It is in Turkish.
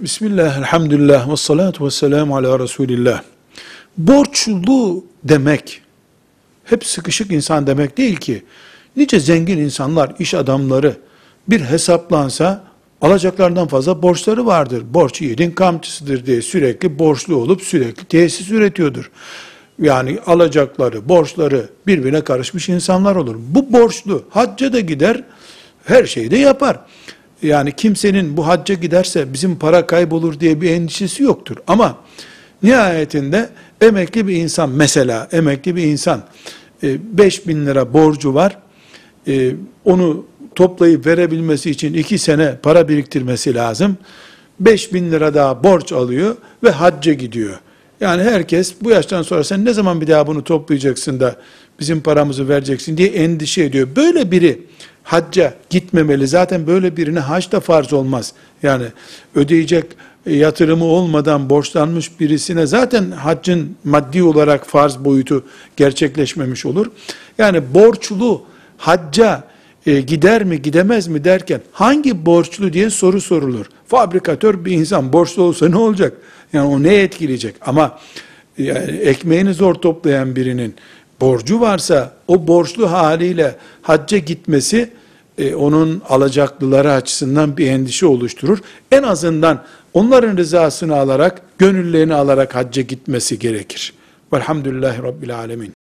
Bismillah, elhamdülillah, ve salatu ve selamu ala Resulillah. Borçlu demek, hep sıkışık insan demek değil ki. Nice zengin insanlar, iş adamları bir hesaplansa alacaklarından fazla borçları vardır. Borç yiğidin kamçısıdır diye sürekli borçlu olup sürekli tesis üretiyordur. Yani alacakları, borçları birbirine karışmış insanlar olur. Bu borçlu hacca da gider, her şeyi de yapar. Yani kimsenin bu hacca giderse bizim para kaybolur diye bir endişesi yoktur. Ama nihayetinde emekli bir insan mesela emekli bir insan 5 e, bin lira borcu var. E, onu toplayıp verebilmesi için 2 sene para biriktirmesi lazım. 5 bin lira daha borç alıyor ve hacca gidiyor. Yani herkes bu yaştan sonra sen ne zaman bir daha bunu toplayacaksın da bizim paramızı vereceksin diye endişe ediyor. Böyle biri hacca gitmemeli. Zaten böyle birine hac da farz olmaz. Yani ödeyecek yatırımı olmadan borçlanmış birisine zaten haccın maddi olarak farz boyutu gerçekleşmemiş olur. Yani borçlu hacca e, gider mi gidemez mi derken hangi borçlu diye soru sorulur. Fabrikatör bir insan borçlu olsa ne olacak? Yani o ne etkileyecek? Ama yani ekmeğini zor toplayan birinin borcu varsa o borçlu haliyle hacca gitmesi e, onun alacaklıları açısından bir endişe oluşturur. En azından onların rızasını alarak, gönüllerini alarak hacca gitmesi gerekir. Velhamdülillahi Rabbil Alemin.